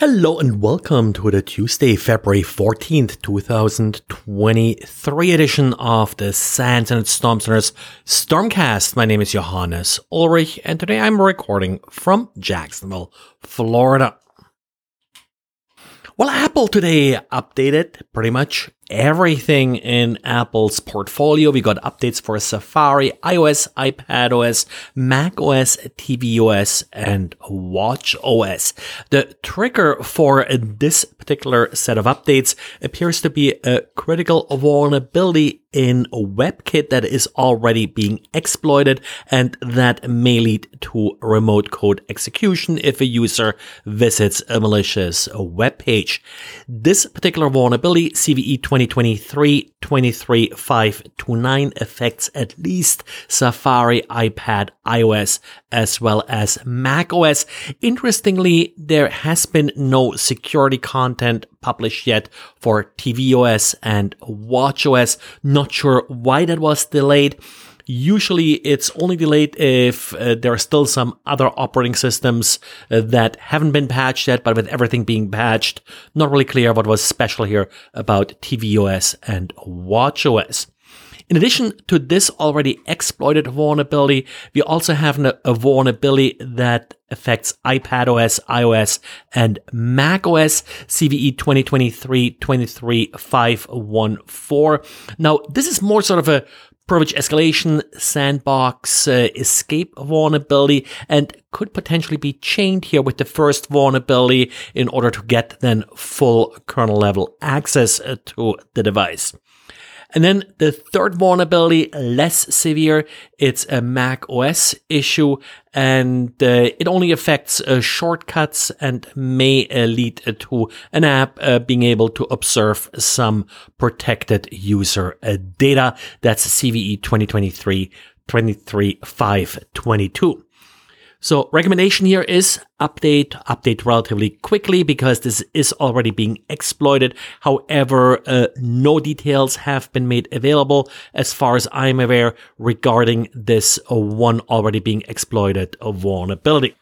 Hello and welcome to the Tuesday, February 14th, 2023 edition of the SANS Internet Storm Center's Stormcast. My name is Johannes Ulrich and today I'm recording from Jacksonville, Florida. Well, Apple today updated pretty much everything in Apple's portfolio. We got updates for Safari, iOS, iPadOS, macOS, tvOS, and watchOS. The trigger for this particular set of updates appears to be a critical vulnerability in WebKit that is already being exploited and that may lead to remote code execution if a user visits a malicious web page. This particular vulnerability, CVE 20 2023 23 529 affects at least Safari, iPad, iOS, as well as macOS. Interestingly, there has been no security content published yet for tvOS and watchOS. Not sure why that was delayed. Usually it's only delayed if uh, there are still some other operating systems uh, that haven't been patched yet, but with everything being patched, not really clear what was special here about tvOS and watchOS. In addition to this already exploited vulnerability, we also have a vulnerability that affects iPadOS, iOS, and macOS CVE 2023-23-514. Now, this is more sort of a privilege escalation, sandbox, uh, escape vulnerability, and could potentially be chained here with the first vulnerability in order to get then full kernel level access uh, to the device. And then the third vulnerability, less severe, it's a Mac OS issue and uh, it only affects uh, shortcuts and may uh, lead to an app uh, being able to observe some protected user uh, data. That's CVE 2023 23522. So recommendation here is update, update relatively quickly because this is already being exploited. However, uh, no details have been made available as far as I'm aware regarding this one already being exploited vulnerability.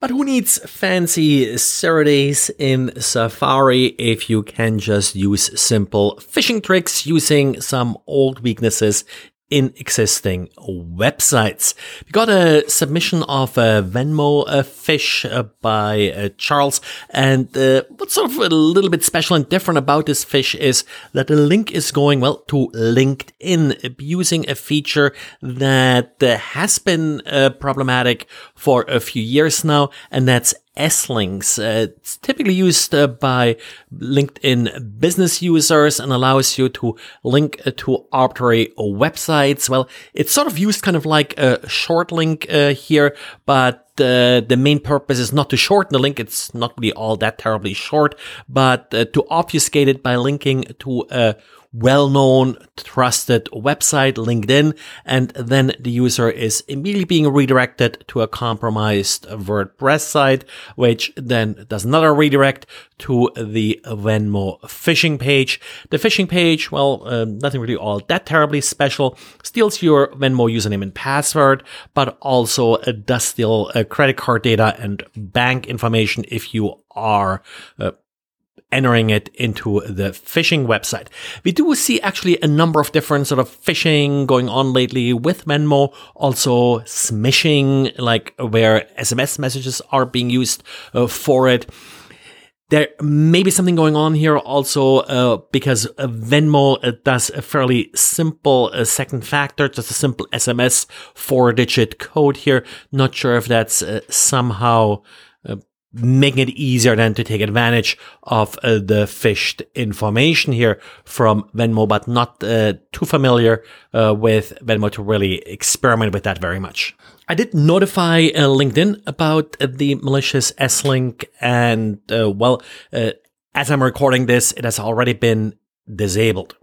But who needs fancy zero-days in Safari if you can just use simple phishing tricks using some old weaknesses in existing websites. We got a submission of a Venmo a phish uh, by uh, Charles, and uh, what's sort of a little bit special and different about this phish is that the link is going well to LinkedIn, abusing a feature that uh, has been uh, problematic for a few years now, and that's S-links. Uh, it's typically used uh, by LinkedIn business users and allows you to link uh, to arbitrary websites. Well, it's sort of used kind of like a short link uh, here, but uh, the main purpose is not to shorten the link. It's not really all that terribly short, but uh, to obfuscate it by linking to a well-known, trusted website, LinkedIn, and then the user is immediately being redirected to a compromised WordPress site, which then does another redirect to the Venmo phishing page. The phishing page, well, uh, nothing really all that terribly special, steals your Venmo username and password, but also uh, does steal uh, credit card data and bank information if you are uh, entering it into the phishing website. We do see actually a number of different sort of phishing going on lately with Venmo, also smishing, like where SMS messages are being used uh, for it. There may be something going on here also uh, because Venmo uh, does a fairly simple uh, second factor, just a simple SMS four digit code here. Not sure if that's uh, somehow making it easier then to take advantage of uh, the phished information here from Venmo, but not uh, too familiar uh, with Venmo to really experiment with that very much. I did notify uh, LinkedIn about uh, the malicious S-link and uh, well, as I'm recording this, it has already been disabled.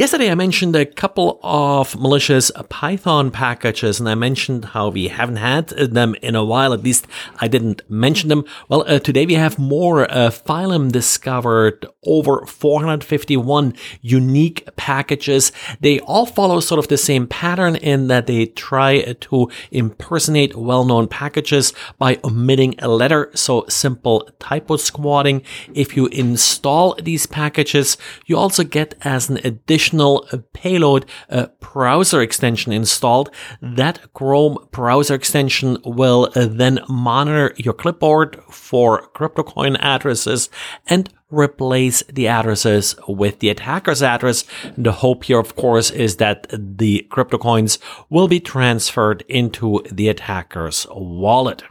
Yesterday, I mentioned a couple of malicious Python packages, and I mentioned how we haven't had them in a while. At least I didn't mention them. Well, uh, today we have more. Uh, Phylum discovered over 451 unique packages. They all follow sort of the same pattern in that they try to impersonate well-known packages by omitting a letter. So simple typo squatting. If you install these packages, you also get as an addition additional payload uh, browser extension installed. That Chrome browser extension will uh, then monitor your clipboard for CryptoCoin addresses and replace the addresses with the attacker's address. The hope here, of course, is that the crypto coins will be transferred into the attacker's wallet.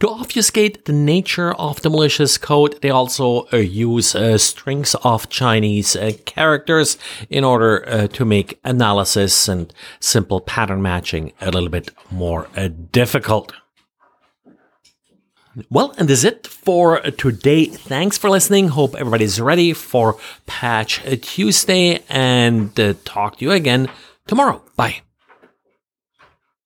To obfuscate the nature of the malicious code, they also uh, use uh, strings of Chinese uh, characters in order uh, to make analysis and simple pattern matching a little bit more uh, difficult. Well, and that's it for today. Thanks for listening. Hope everybody's ready for Patch Tuesday and uh, talk to you again tomorrow. Bye.